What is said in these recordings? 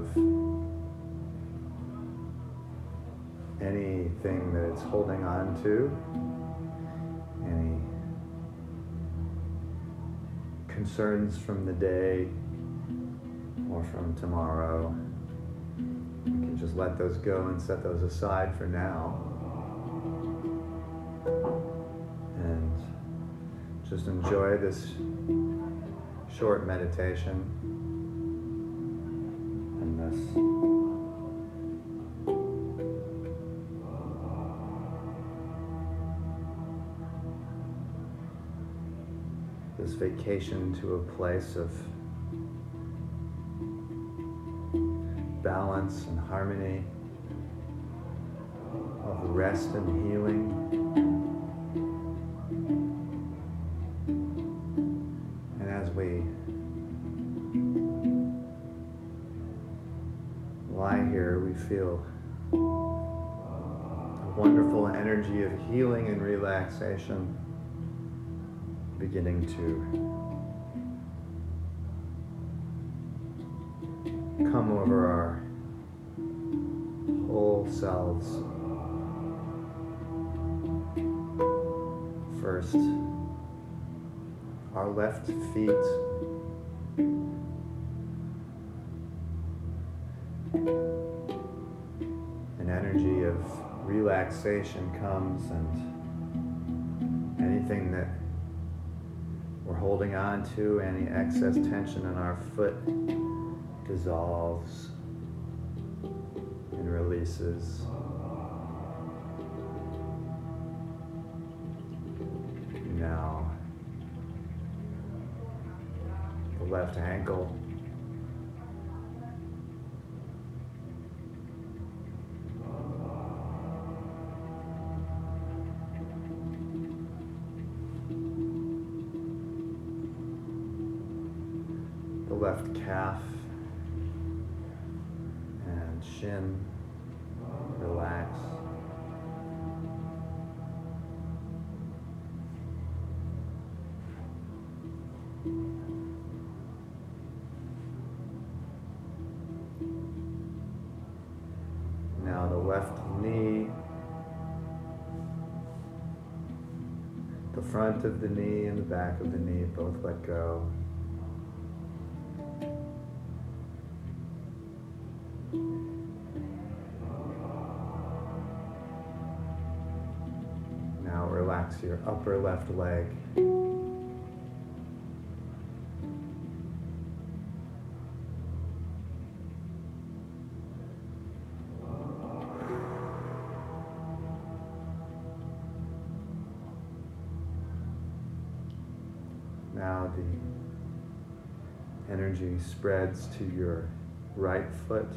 of anything that it's holding on to, any concerns from the day or from tomorrow. We can just let those go and set those aside for now. And just enjoy this short meditation This vacation to a place of balance and harmony, of rest and healing. And as we lie here, we feel a wonderful energy of healing and relaxation beginning to come over our whole selves. First, our left feet. An energy of relaxation comes, and anything that holding on to, any excess tension in our foot dissolves and releases. Now, the left ankle. Calf and shin relax. Now the left knee, the front of the knee and the back of the knee both let go. Upper left leg. Now the energy spreads to your right foot.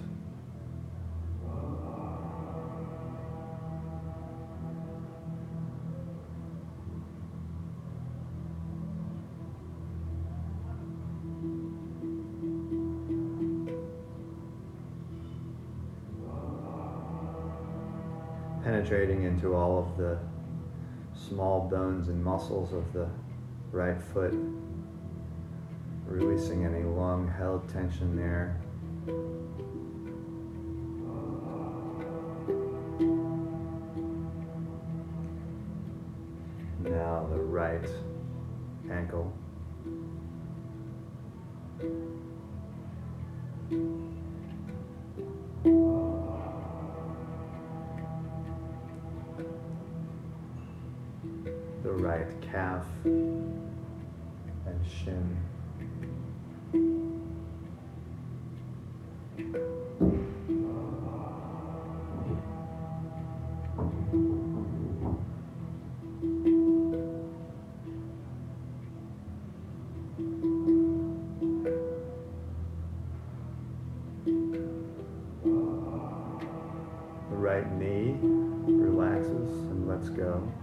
Penetrating into all of the small bones and muscles of the right foot, releasing any long held tension there. Go.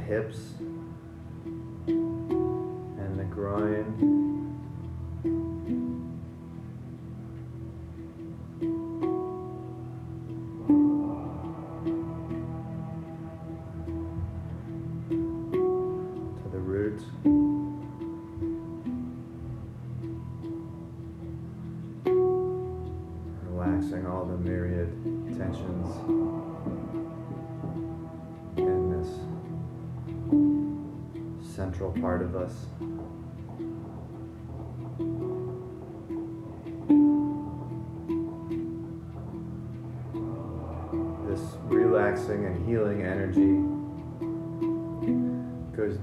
Hips and the groin.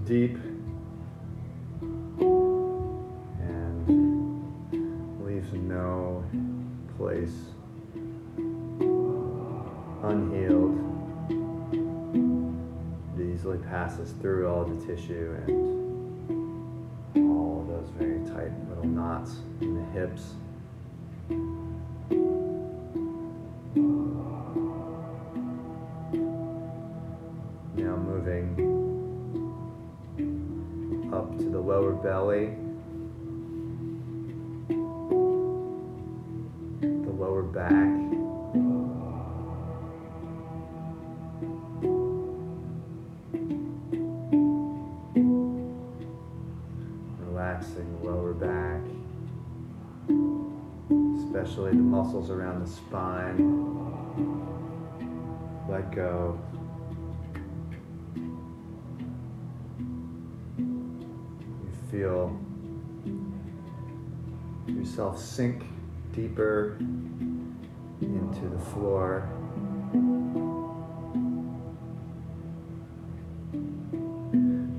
Deep and leaves no place uh, unhealed. It easily passes through all the tissue and all those very tight little knots in the hips. Lower belly, the lower back. Relaxing lower back, especially the muscles around the spine. Let go. Yourself sink deeper into the floor.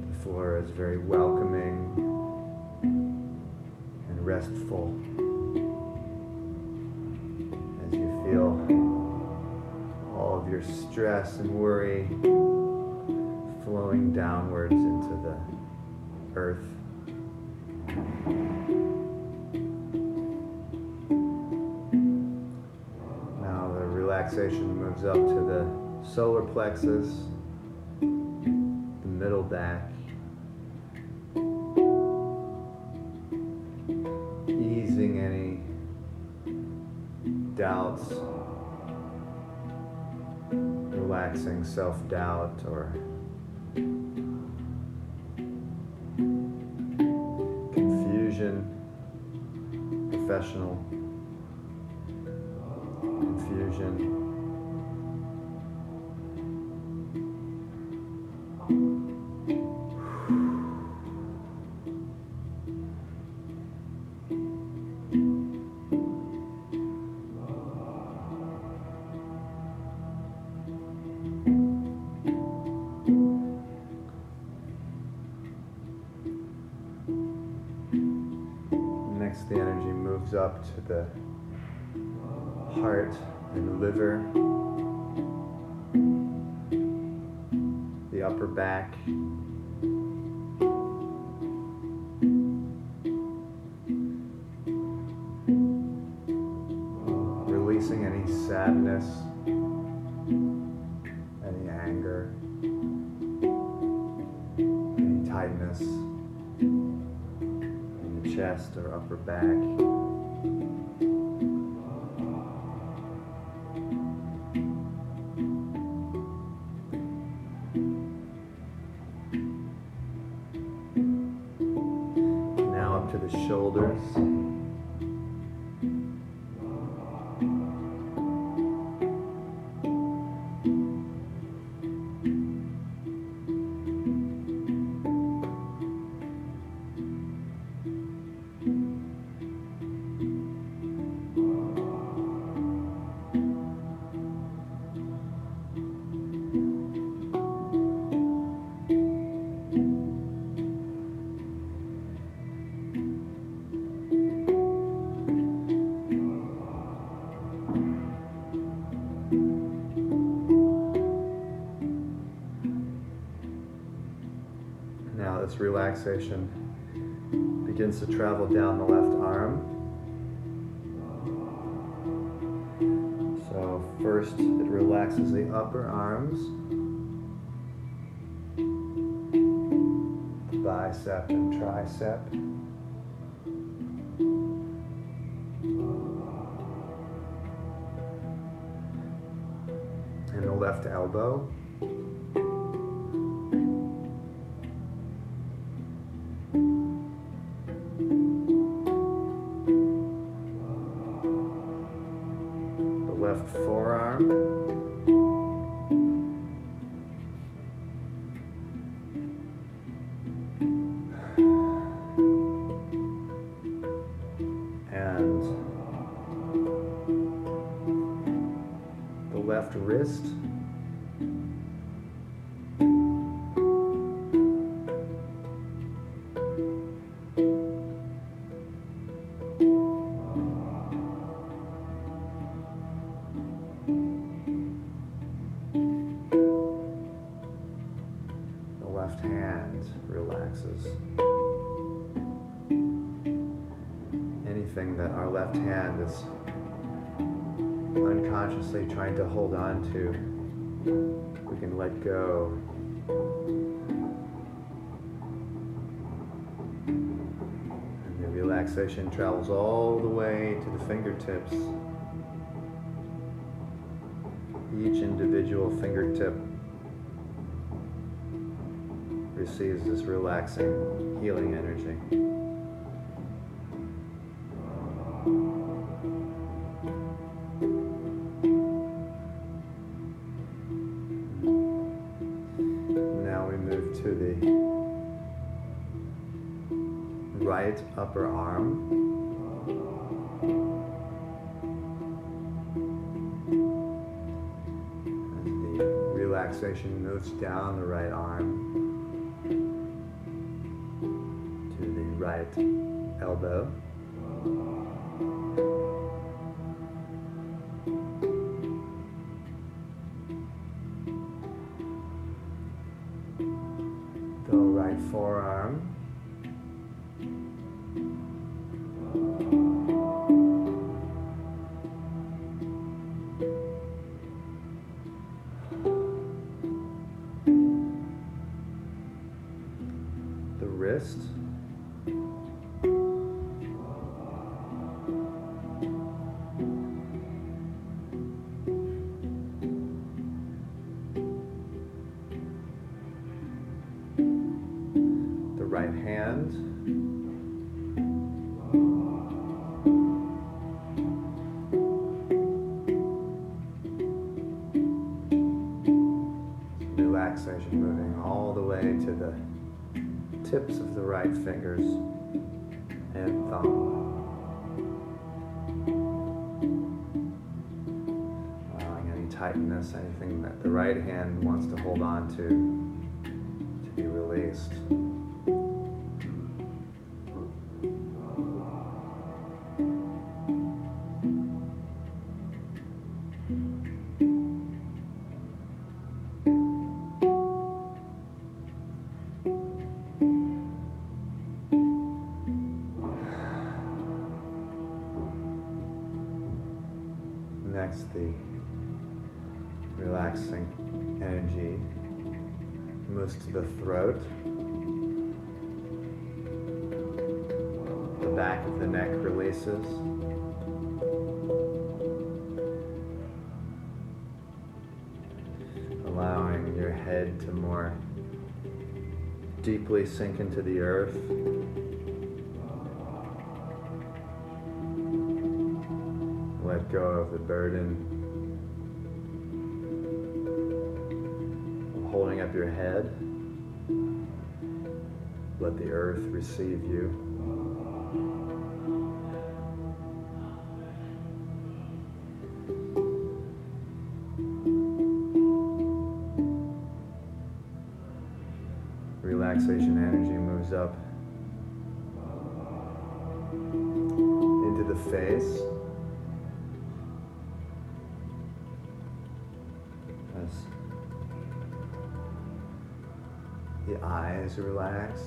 The floor is very welcoming and restful as you feel all of your stress and worry flowing downwards into the earth. Relaxation moves up to the solar plexus, the middle back. Easing any doubts, relaxing self doubt or confusion, professional any sadness, any anger, any tightness in the chest or upper back. As relaxation begins to travel down the left arm. So, first it relaxes the upper arms, the bicep and tricep. And the left elbow. Left hand relaxes. Anything that our left hand is unconsciously trying to hold on to, we can let go. And the relaxation travels all the way to the fingertips. Each individual fingertip receives this relaxing, healing energy. Elbow. The right forearm. Right fingers and thumb. Allowing any tightness, anything that the right hand wants to hold on to, to be released. The throat, the back of the neck releases. Allowing your head to more deeply sink into the earth. Let go of the burden holding up your head. Let the earth receive you. Relaxation energy moves up into the face. As the eyes relax.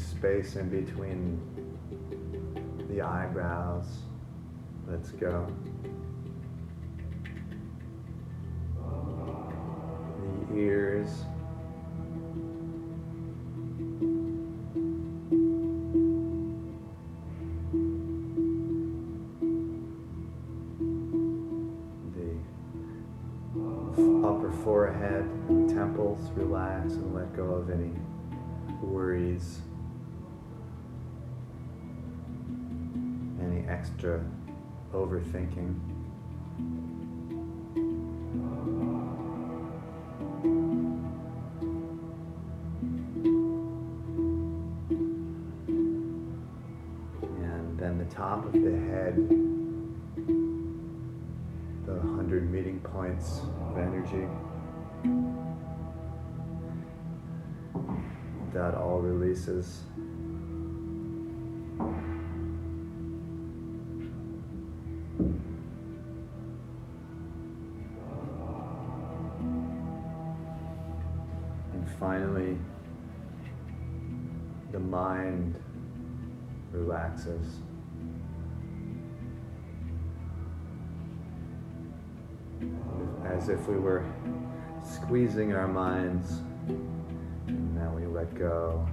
Space in between the eyebrows. Let's go. The ears. Extra overthinking. And then the top of the head, the hundred meeting points of energy. That all releases. As if we were squeezing our minds, and now we let go.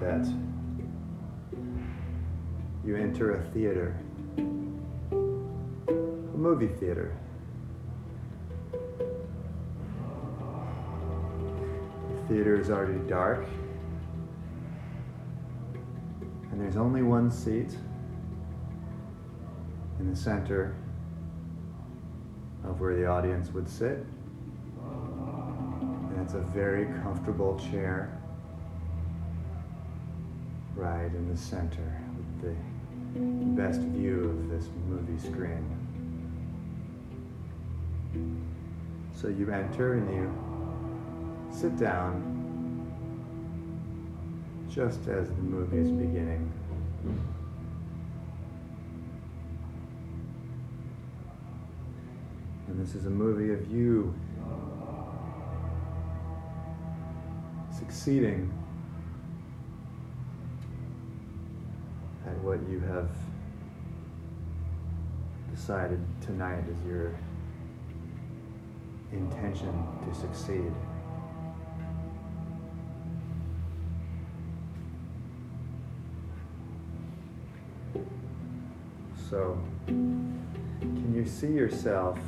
That you enter a theater, a movie theater. The theater is already dark, and there's only one seat in the center of where the audience would sit. And it's a very comfortable chair right in the center with the best view of this movie screen. So you enter and you sit down just as the movie is beginning. And this is a movie of you succeeding what you have decided tonight is your intention to succeed. So, can you see yourself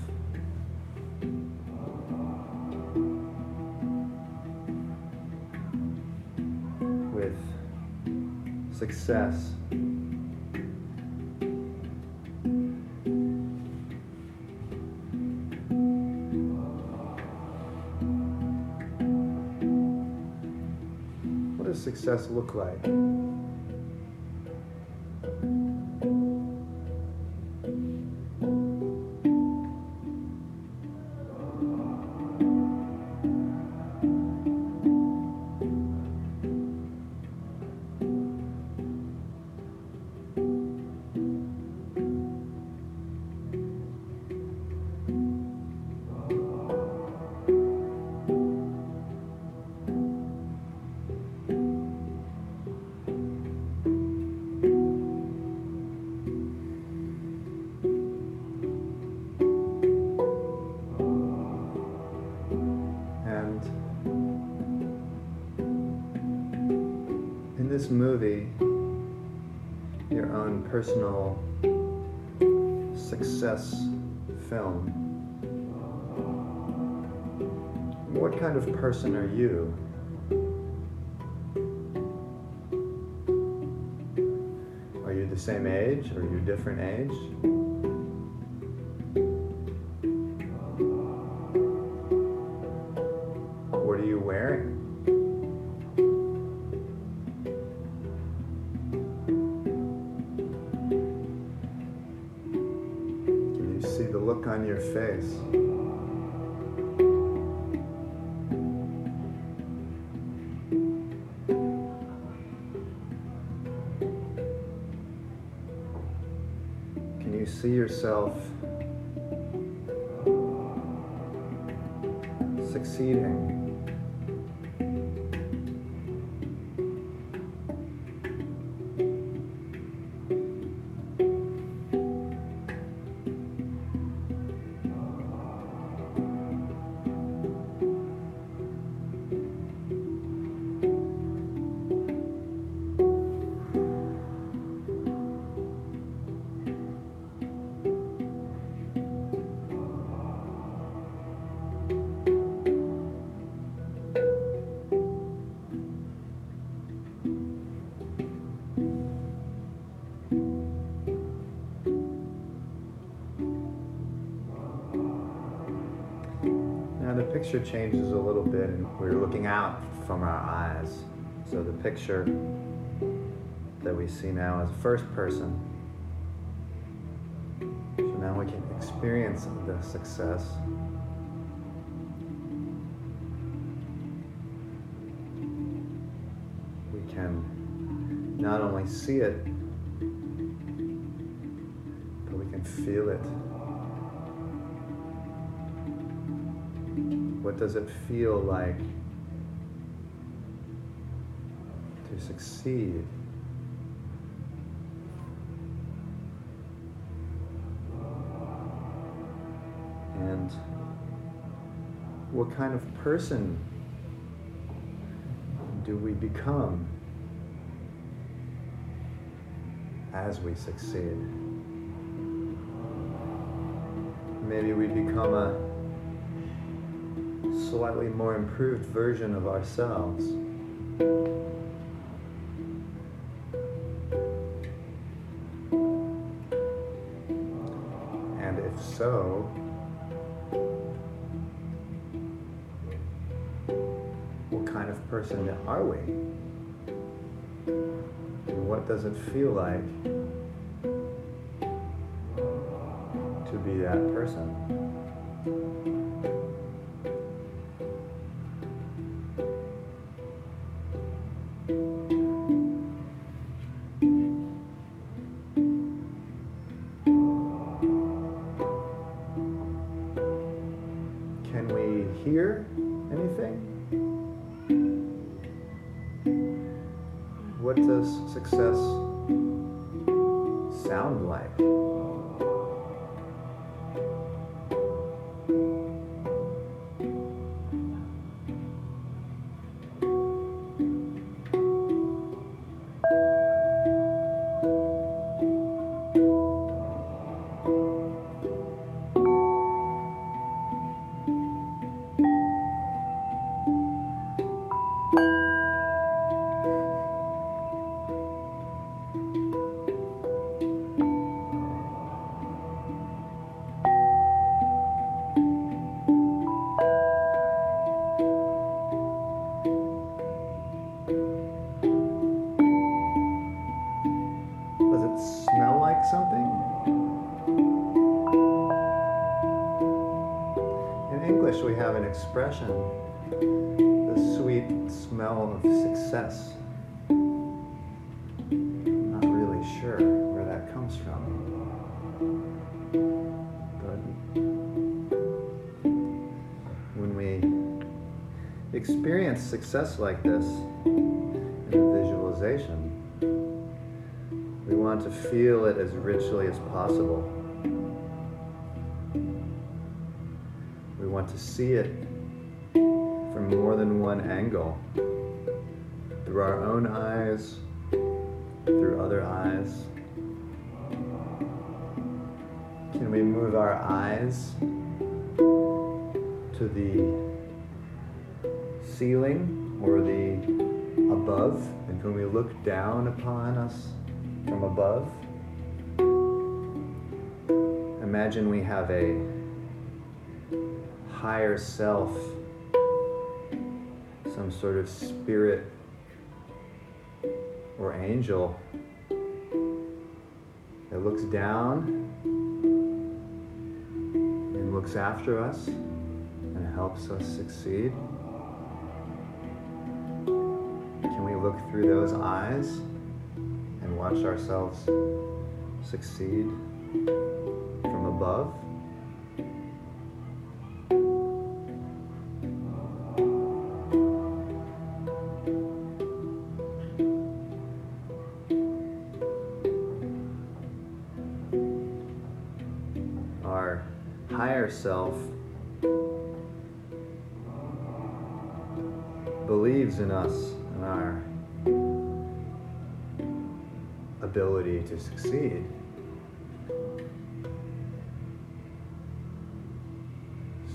with success? Success look like? Personal success film, what kind of person are you? Are you the same age? Are you different age? Picture changes a little bit and we're looking out from our eyes. So the picture that we see now is first person. So now we can experience the success. We can not only see it, but we can feel it. What does it feel like to succeed? And what kind of person do we become as we succeed? Maybe we become a slightly more improved version of ourselves. And if so, what kind of person are we? And what does it feel like to be that person? Expression the sweet smell of success. I'm not really sure where that comes from. But when we experience success like this in visualization, we want to feel it as richly as possible. We want to see it angle through our own eyes, through other eyes. Can we move our eyes to the ceiling or the above? And can we look down upon us from above? Imagine we have a higher self, some sort of spirit or angel that looks down and looks after us and helps us succeed. Can we look through those eyes and watch ourselves succeed from above? Ability to succeed.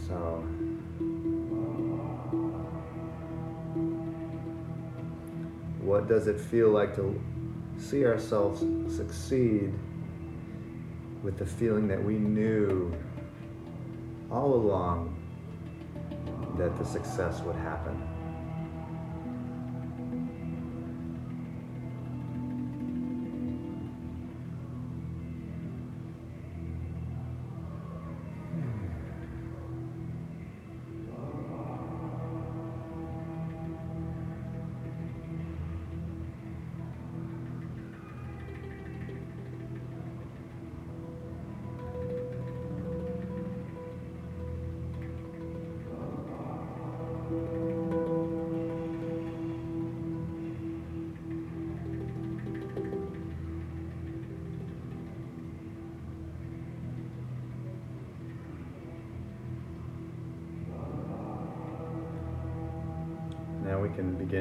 So, uh, what does it feel like to see ourselves succeed with the feeling that we knew all along that the success would happen?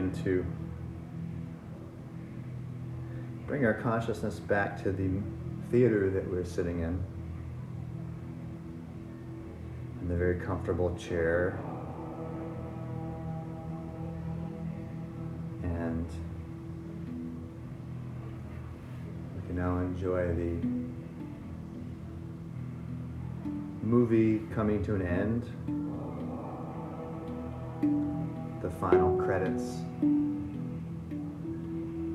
begin to bring our consciousness back to the theater that we're sitting in, in the very comfortable chair. And we can now enjoy the movie coming to an end the final credits,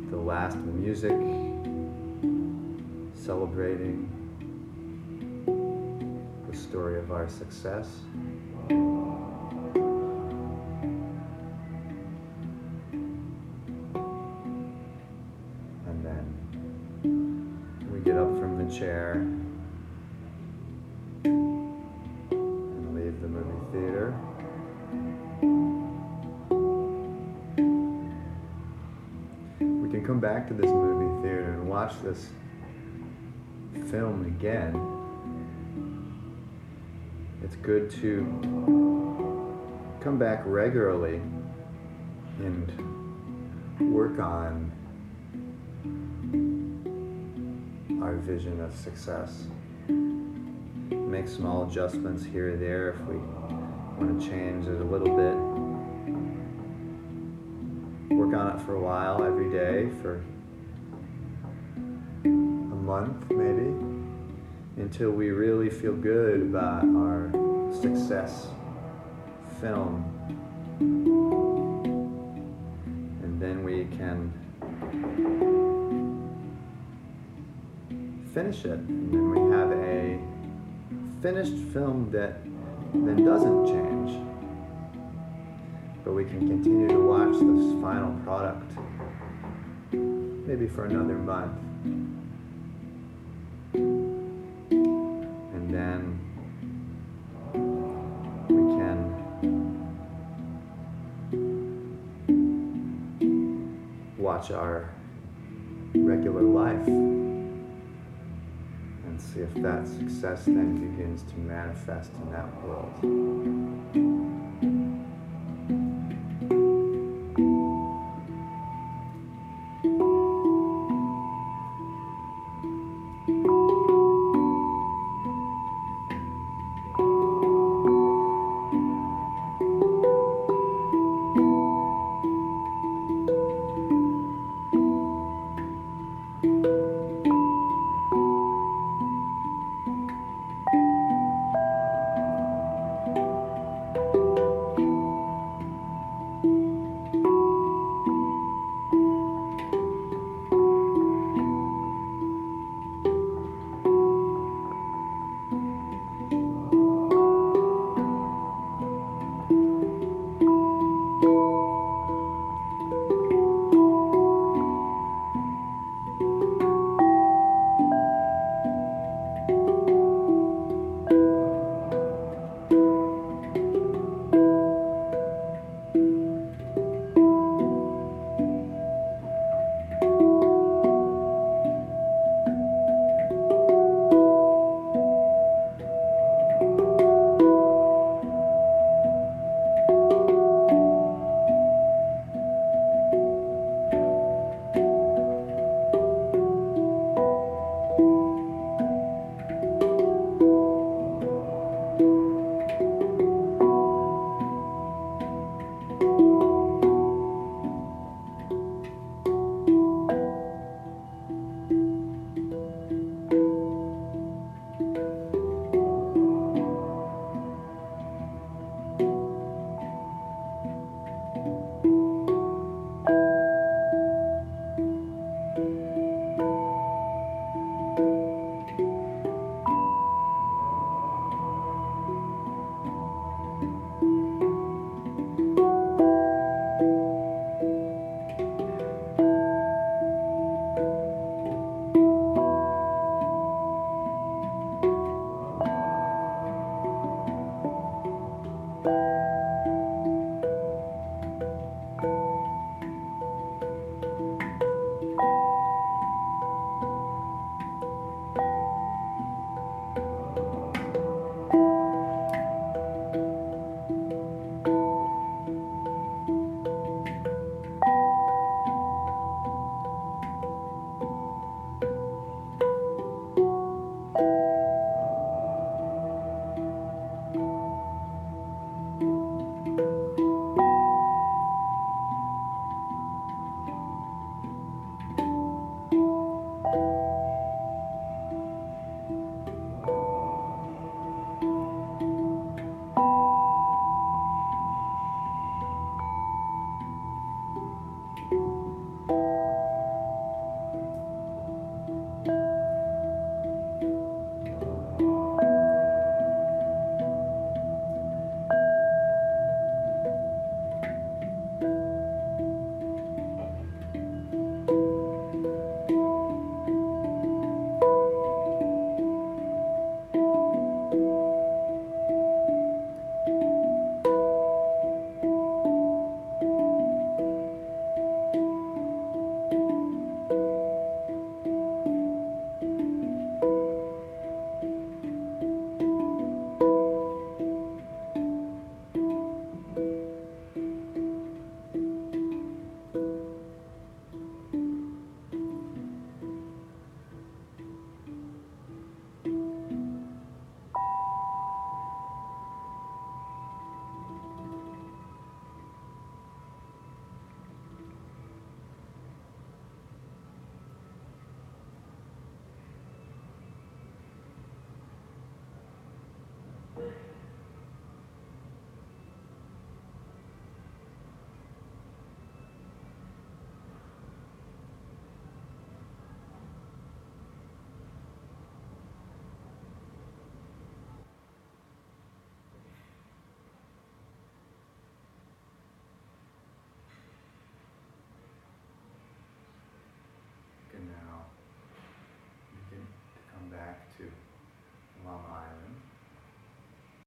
the last music celebrating the story of our success. Watch this film again. It's good to come back regularly and work on our vision of success. Make small adjustments here or there if we want to change it a little bit. Work on it for a while every day for month maybe until we really feel good about our success film. And then we can finish it. And then we have a finished film that then doesn't change. But we can continue to watch this final product maybe for another month. Watch our regular life and see if that success then begins to manifest in that world.